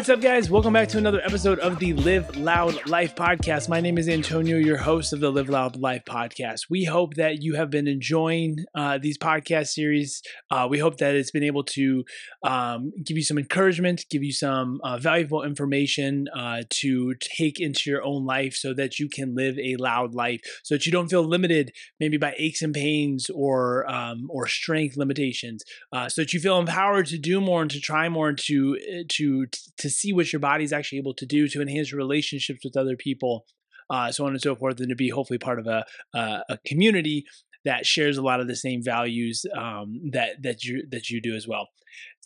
What's up, guys? Welcome back to another episode of the Live Loud Life podcast. My name is Antonio, your host of the Live Loud Life podcast. We hope that you have been enjoying uh, these podcast series. Uh, we hope that it's been able to um, give you some encouragement, give you some uh, valuable information uh, to take into your own life so that you can live a loud life, so that you don't feel limited maybe by aches and pains or um, or strength limitations, uh, so that you feel empowered to do more and to try more and to uh, to see what your body's actually able to do to enhance relationships with other people, uh, so on and so forth, and to be hopefully part of a, a, a community that shares a lot of the same values um, that that you that you do as well.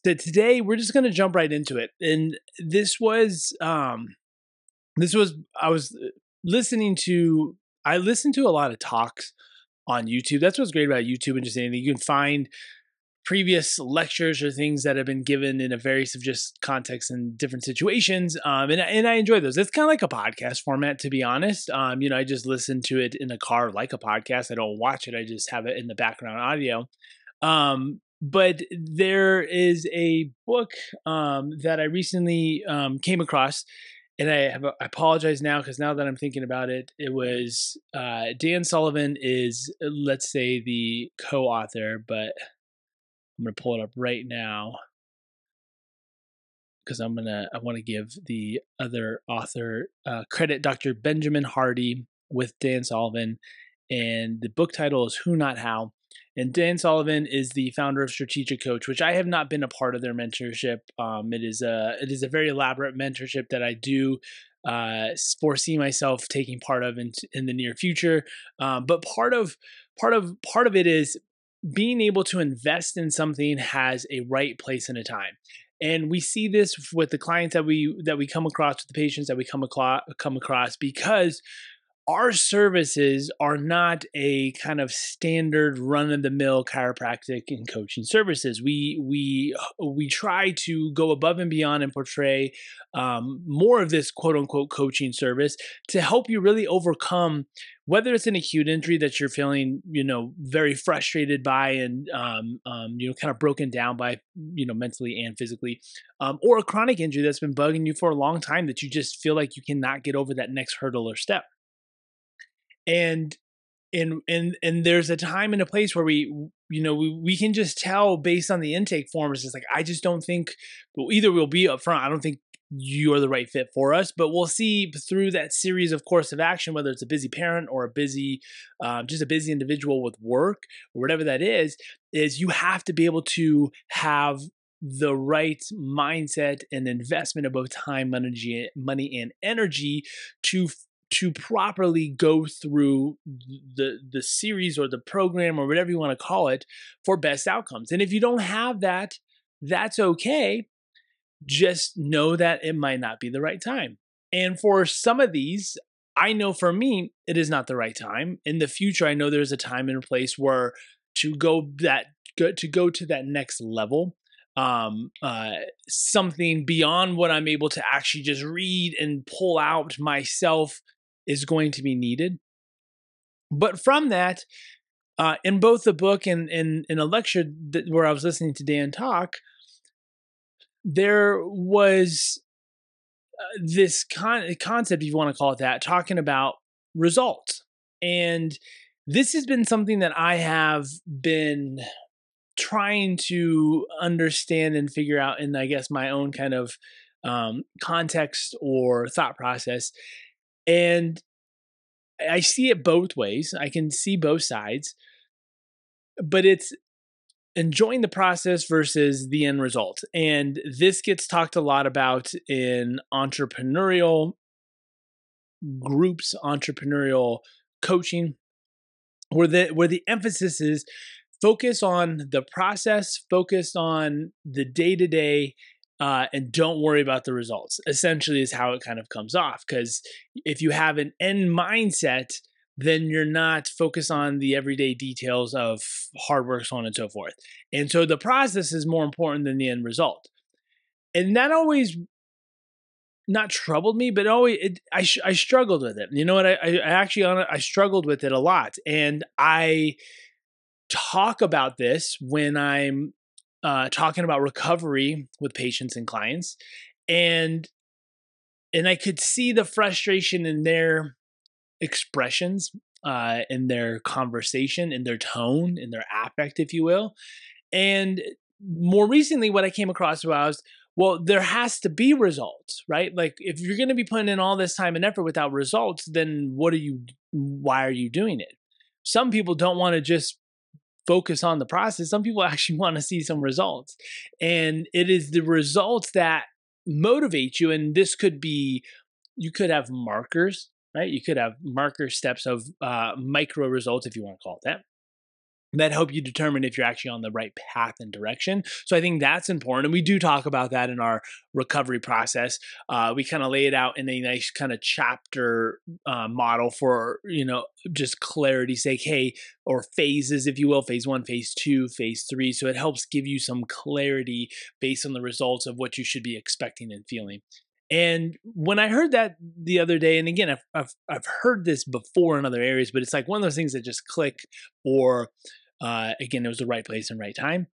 So today we're just going to jump right into it, and this was um, this was I was uh, listening to I listened to a lot of talks on YouTube. That's what's great about YouTube and just anything you can find previous lectures or things that have been given in a various of just contexts and different situations. Um, and, and I enjoy those. It's kind of like a podcast format, to be honest. Um, you know, I just listen to it in a car like a podcast. I don't watch it. I just have it in the background audio. Um, but there is a book um, that I recently um, came across and I have I apologize now because now that I'm thinking about it, it was uh, Dan Sullivan is let's say the co-author, but I'm going to pull it up right now because I'm to, I want to give the other author uh, credit, Dr. Benjamin Hardy with Dan Sullivan. And the book title is Who Not How. And Dan Sullivan is the founder of Strategic Coach, which I have not been a part of their mentorship. Um, it is a it is a very elaborate mentorship that I do uh, foresee myself taking part of in, in the near future. Um, but part of part of part of it is being able to invest in something has a right place and a time. And we see this with the clients that we that we come across with the patients that we come across come across because our services are not a kind of standard run of the mill chiropractic and coaching services. We we we try to go above and beyond and portray um, more of this quote unquote coaching service to help you really overcome whether it's an acute injury that you're feeling you know very frustrated by and um, um, you know kind of broken down by you know mentally and physically um, or a chronic injury that's been bugging you for a long time that you just feel like you cannot get over that next hurdle or step and and and and there's a time and a place where we you know we, we can just tell based on the intake forms it's like i just don't think well, either we'll be upfront i don't think you're the right fit for us but we'll see through that series of course of action whether it's a busy parent or a busy um, just a busy individual with work or whatever that is is you have to be able to have the right mindset and investment of both time energy money and energy to to properly go through the the series or the program or whatever you want to call it for best outcomes. And if you don't have that, that's okay. Just know that it might not be the right time. And for some of these, I know for me, it is not the right time. In the future, I know there's a time and a place where to go that to go to that next level um, uh, something beyond what I'm able to actually just read and pull out myself is going to be needed. But from that, uh, in both the book and in, in a lecture that, where I was listening to Dan talk, there was uh, this con- concept, if you want to call it that, talking about results. And this has been something that I have been trying to understand and figure out in, I guess, my own kind of um, context or thought process. And I see it both ways. I can see both sides, but it's enjoying the process versus the end result. And this gets talked a lot about in entrepreneurial groups, entrepreneurial coaching, where the where the emphasis is focus on the process, focus on the day to day, uh, and don't worry about the results. Essentially, is how it kind of comes off. Because if you have an end mindset, then you're not focused on the everyday details of hard work, so on and so forth. And so the process is more important than the end result. And that always not troubled me, but always it, I I struggled with it. You know what? I, I actually I struggled with it a lot, and I talk about this when I'm uh, talking about recovery with patients and clients. and and I could see the frustration in their expressions, uh, in their conversation, in their tone, in their affect, if you will. And more recently, what I came across was, well, there has to be results, right? Like if you're going to be putting in all this time and effort without results, then what are you? Why are you doing it? Some people don't want to just focus on the process. Some people actually want to see some results, and it is the results that motivate you. And this could be, you could have markers, right? You could have marker steps of uh, micro results, if you want to call it that that help you determine if you're actually on the right path and direction. So I think that's important. And we do talk about that in our recovery process. Uh, we kind of lay it out in a nice kind of chapter uh, model for, you know, just clarity sake, hey, or phases, if you will, phase one, phase two, phase three. So it helps give you some clarity based on the results of what you should be expecting and feeling. And when I heard that the other day, and again, I've, I've, I've heard this before in other areas, but it's like one of those things that just click or uh, again, it was the right place and right time.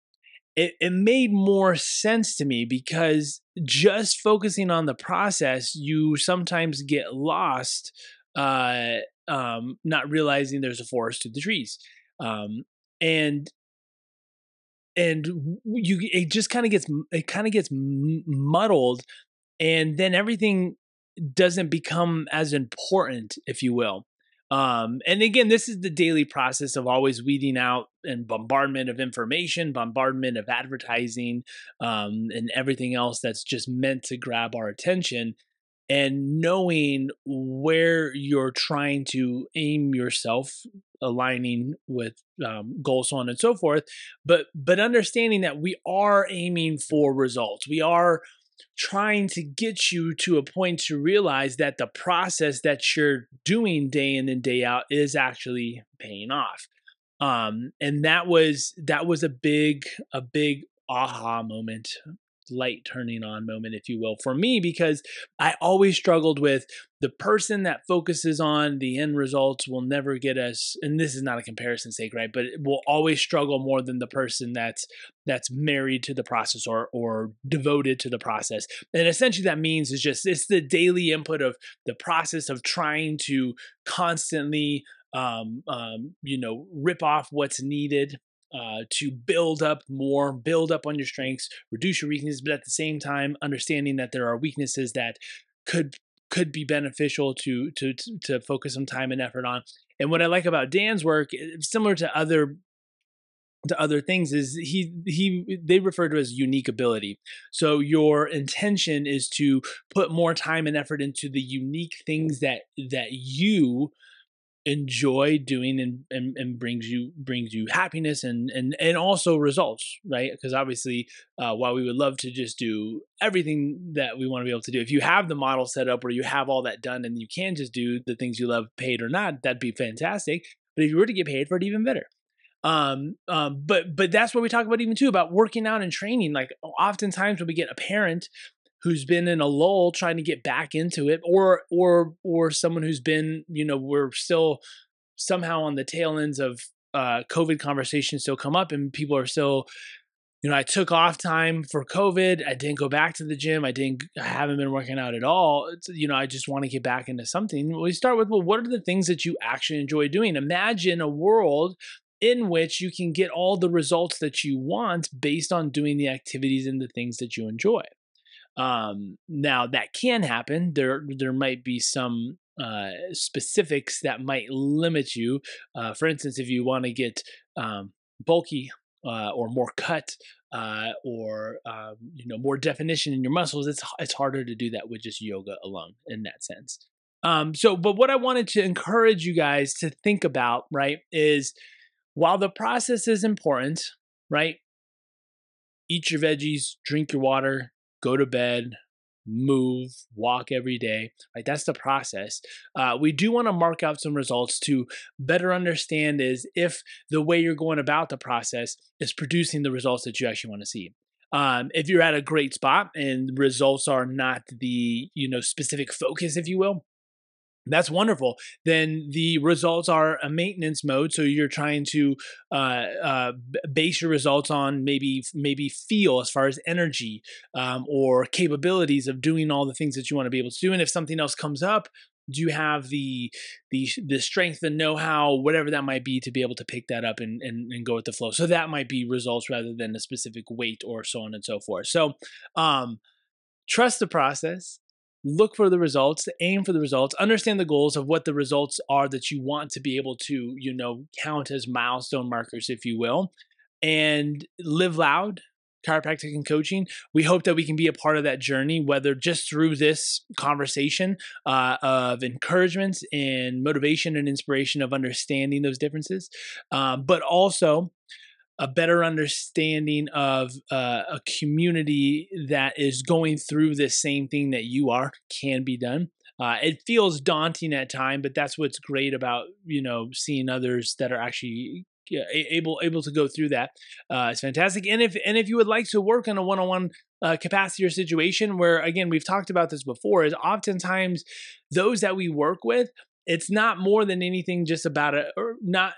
It, it made more sense to me because just focusing on the process, you sometimes get lost, uh, um, not realizing there's a forest to the trees, um, and and you it just kind of gets it kind of gets muddled, and then everything doesn't become as important, if you will. Um, and again, this is the daily process of always weeding out and bombardment of information, bombardment of advertising, um, and everything else that's just meant to grab our attention. And knowing where you're trying to aim yourself, aligning with um, goals, so on and so forth, but but understanding that we are aiming for results. We are trying to get you to a point to realize that the process that you're doing day in and day out is actually paying off. Um and that was that was a big a big aha moment light turning on moment, if you will, for me, because I always struggled with the person that focuses on the end results will never get us, and this is not a comparison sake, right? But will always struggle more than the person that's that's married to the process or or devoted to the process. And essentially that means is just it's the daily input of the process of trying to constantly um, um, you know, rip off what's needed uh, to build up more, build up on your strengths, reduce your weaknesses, but at the same time, understanding that there are weaknesses that could could be beneficial to to to focus some time and effort on. And what I like about Dan's work, eh, similar to other to other things is he he they refer to as unique ability so your intention is to put more time and effort into the unique things that that you enjoy doing and, and, and brings you brings you happiness and and and also results right? Because obviously uh, while we would love to just do everything that we want to be able to do if you have the model set up where you have all that done and you can just do the things you love paid or not that'd be fantastic. But if you were to get paid for it even better. Um um but but that's what we talk about even too about working out and training. Like oftentimes when we get a parent who's been in a lull trying to get back into it or or or someone who's been you know we're still somehow on the tail ends of uh, covid conversations still come up and people are still you know i took off time for covid. I didn't go back to the gym. I didn't i haven't been working out at all. It's, you know i just want to get back into something. We start with well what are the things that you actually enjoy doing? Imagine a world in which you can get all the results that you want based on doing the activities and the things that you enjoy um, now that can happen. There there might be some uh, specifics that might limit you. Uh, for instance, if you want to get um, bulky uh, or more cut uh, or um, you know more definition in your muscles, it's it's harder to do that with just yoga alone in that sense. Um, so, but what I wanted to encourage you guys to think about, right, is while the process is important, right, eat your veggies, drink your water, go to bed, move, walk every day. Right, that's the process. Uh, we do want to mark out some results to better understand is if the way you're going about the process is producing the results that you actually want to see. Um, if you're at a great spot and results are not the you know specific focus, if you will, that's wonderful. Then the results are a maintenance mode, so you're trying to uh, uh, base your results on maybe maybe feel as far as energy um, or capabilities of doing all the things that you want to be able to do. And if something else comes up, do you have the the the strength, the know how, whatever that might be, to be able to pick that up and, and and go with the flow? So that might be results rather than a specific weight or so on and so forth. So um, trust the process look for the results aim for the results understand the goals of what the results are that you want to be able to you know count as milestone markers if you will and live loud chiropractic and coaching. We hope that we can be a part of that journey whether just through this conversation uh, of encouragement and motivation and inspiration of understanding those differences um, but also a better understanding of uh, a community that is going through the same thing that you are can be done. Uh, it feels daunting at time, but that's what's great about you know seeing others that are actually able able to go through that. Uh, it's fantastic. And if and if you would like to work on a one on one capacity or situation, where again we've talked about this before, is oftentimes those that we work with it's not more than anything just about it or not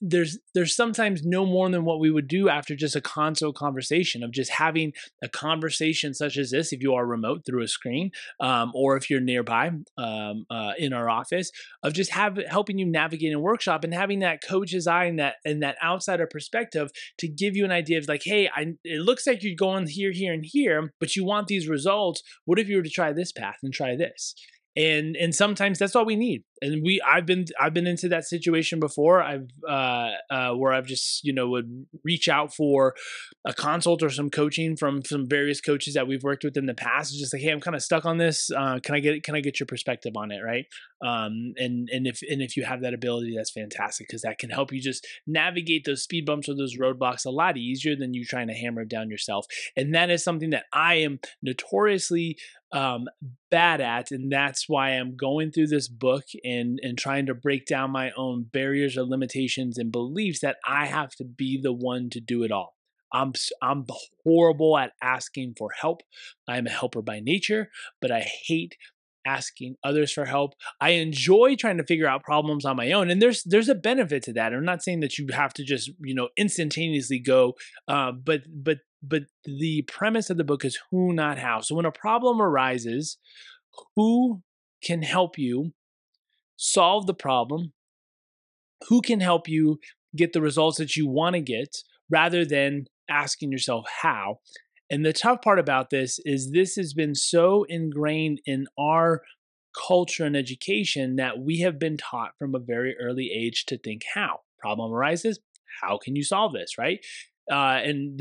there's there's sometimes no more than what we would do after just a console conversation of just having a conversation such as this if you are remote through a screen um, or if you're nearby um, uh, in our office of just have helping you navigate a workshop and having that coach's eye and that and that outsider perspective to give you an idea of like hey I, it looks like you're going here here and here but you want these results. What if you were to try this path and try this? And and sometimes that's all we need and we i've been i've been into that situation before. I've uh, uh, where i've just you know would reach out for a consult or some coaching from some various coaches that we've worked with in the past. It's just like hey i'm kind of stuck on this. Uh, can i get can i get your perspective on it? Right? Um, and and if and if you have that ability that's fantastic because that can help you just navigate those speed bumps or those roadblocks a lot easier than you trying to hammer it down yourself. And that is something that i am notoriously um, bad at and that's why i'm going through this book and and trying to break down my own barriers or limitations and beliefs that I have to be the one to do it all. I'm I'm horrible at asking for help. I am a helper by nature, but I hate asking others for help. I enjoy trying to figure out problems on my own, and there's there's a benefit to that. I'm not saying that you have to just you know instantaneously go, uh, but but but the premise of the book is who, not how. So when a problem arises, who can help you solve the problem, who can help you get the results that you want to get rather than asking yourself how. And the tough part about this is this has been so ingrained in our culture and education that we have been taught from a very early age to think how. Problem arises, how can you solve this, right? Uh, and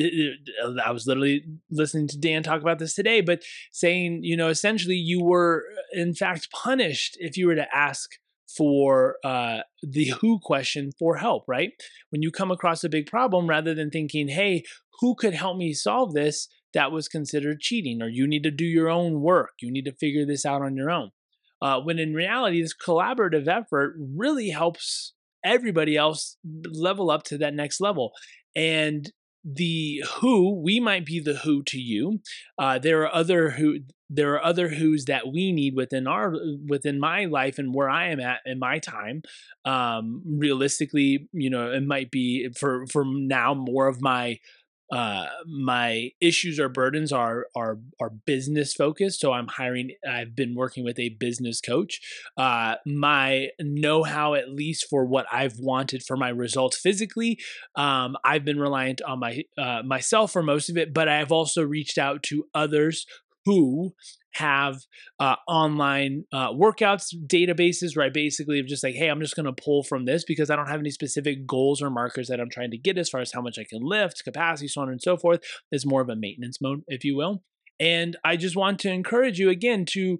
I was literally listening to Dan talk about this today, but saying, you know, essentially you were in fact punished if you were to ask for uh, the who question for help, right? When you come across a big problem, rather than thinking, hey, who could help me solve this? That was considered cheating, or you need to do your own work. You need to figure this out on your own. Uh, when in reality, this collaborative effort really helps everybody else level up to that next level. And the who we might be the who to you. Uh, there are other who there are other who's that we need within our within my life and where i am at in my time. Um realistically you know it might be for for now more of my uh, my issues or burdens are are are business focused. So I'm hiring. I've been working with a business coach. Uh, my know how, at least for what I've wanted for my results physically, um, I've been reliant on my uh, myself for most of it. But I've also reached out to others who have uh, online uh, workouts databases where I basically just like, hey, I'm just going to pull from this because I don't have any specific goals or markers that I'm trying to get as far as how much I can lift, capacity, so on and so forth. It's more of a maintenance mode, if you will. And I just want to encourage you again to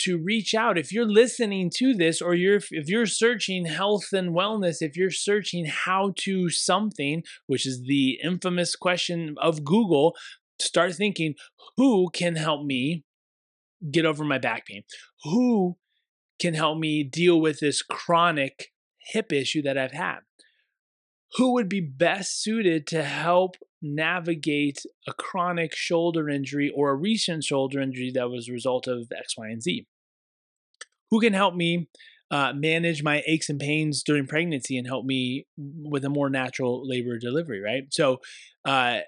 to reach out if you're listening to this or you're if you're searching health and wellness if you're searching how to something which is the infamous question of google start thinking who can help me get over my back pain? Who can help me deal with this chronic hip issue that I've had? Who would be best suited to help navigate a chronic shoulder injury or a recent shoulder injury that was a result of X, Y, and Z? who can help me uh, manage my aches and pains during pregnancy and help me with a more natural labor delivery, right? So, uh,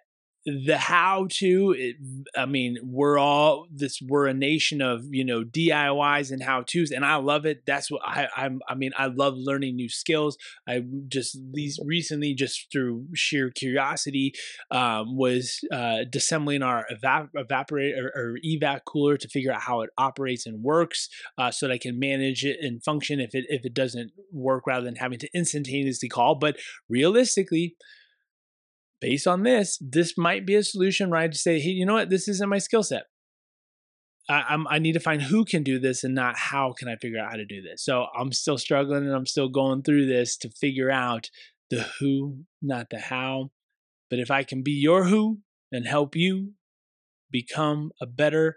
the how to it, i mean we're all this we're a nation of you know diys and how to's and i love it. That's what i i'm i mean i love learning new skills. I just these recently just through sheer curiosity um, was uh disassembling our evap- evaporator or, or, evac cooler to figure out how it operates and works uh, so that i can manage it and function if it if it doesn't work rather than having to instantaneously call. But realistically based on this, this might be a solution where I just say, hey, you know what? This isn't my skill set. I, I need to find who can do this and not how can I figure out how to do this. So I'm still struggling and I'm still going through this to figure out the who, not the how. But if I can be your who and help you become a better,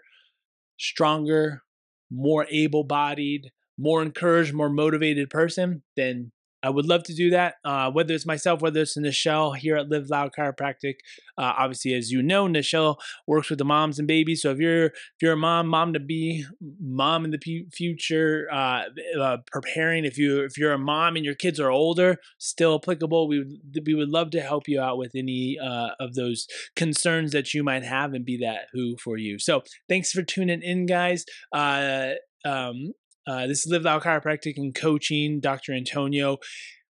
stronger, more able bodied, more encouraged, more motivated person, then I would love to do that, uh, whether it's myself, whether it's Nichelle here at Live Loud Chiropractic. Uh, obviously, as you know, Nichelle works with the moms and babies. So if you're if you're a mom, mom to be, mom in the p- future, uh, uh, preparing. If you if you're a mom and your kids are older, still applicable. We would we would love to help you out with any uh, of those concerns that you might have and be that who for you. So thanks for tuning in, guys. Uh, um, uh, this is Live Loud Chiropractic and Coaching, Dr. Antonio.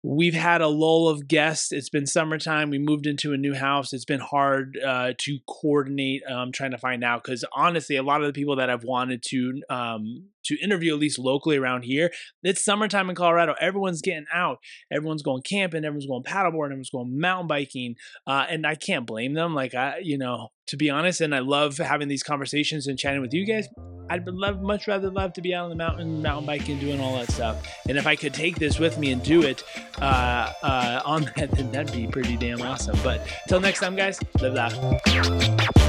We've had a lull of guests. It's been summertime. We moved into a new house. It's been hard uh, to coordinate. Um, trying to find out because honestly, a lot of the people that I've wanted to um, to interview, at least locally around here, it's summertime in Colorado. Everyone's getting out. Everyone's going camping. Everyone's going paddleboarding. Everyone's going mountain biking. Uh, and I can't blame them. Like I, you know, to be honest, and I love having these conversations and chatting with you guys. I'd love, much rather love to be out on the mountain, mountain biking, doing all that stuff. And if I could take this with me and do it uh, uh, on that, then that'd be pretty damn awesome. But till next time, guys, live loud.